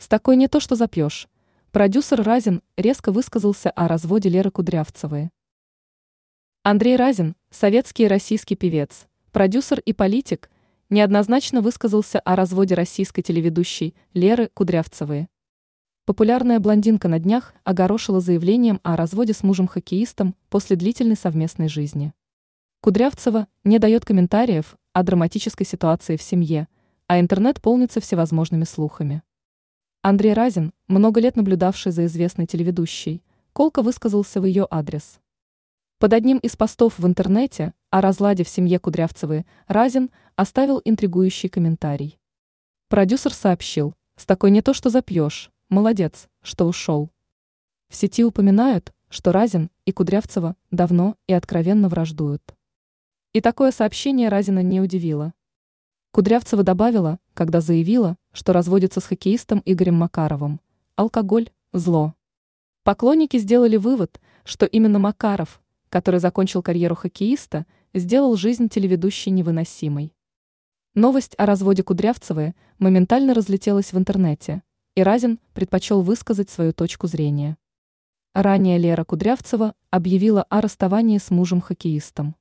С такой не то что запьешь. Продюсер Разин резко высказался о разводе Леры Кудрявцевой. Андрей Разин, советский и российский певец, продюсер и политик, неоднозначно высказался о разводе российской телеведущей Леры Кудрявцевой. Популярная блондинка на днях огорошила заявлением о разводе с мужем-хоккеистом после длительной совместной жизни. Кудрявцева не дает комментариев о драматической ситуации в семье, а интернет полнится всевозможными слухами. Андрей Разин, много лет наблюдавший за известной телеведущей, колко высказался в ее адрес. Под одним из постов в интернете о разладе в семье Кудрявцевой Разин оставил интригующий комментарий. Продюсер сообщил, с такой не то что запьешь, молодец, что ушел. В сети упоминают, что Разин и Кудрявцева давно и откровенно враждуют. И такое сообщение Разина не удивило. Кудрявцева добавила, когда заявила, что разводится с хоккеистом Игорем Макаровым. Алкоголь – зло. Поклонники сделали вывод, что именно Макаров который закончил карьеру хоккеиста, сделал жизнь телеведущей невыносимой. Новость о разводе Кудрявцевой моментально разлетелась в интернете, и Разин предпочел высказать свою точку зрения. Ранее Лера Кудрявцева объявила о расставании с мужем-хоккеистом.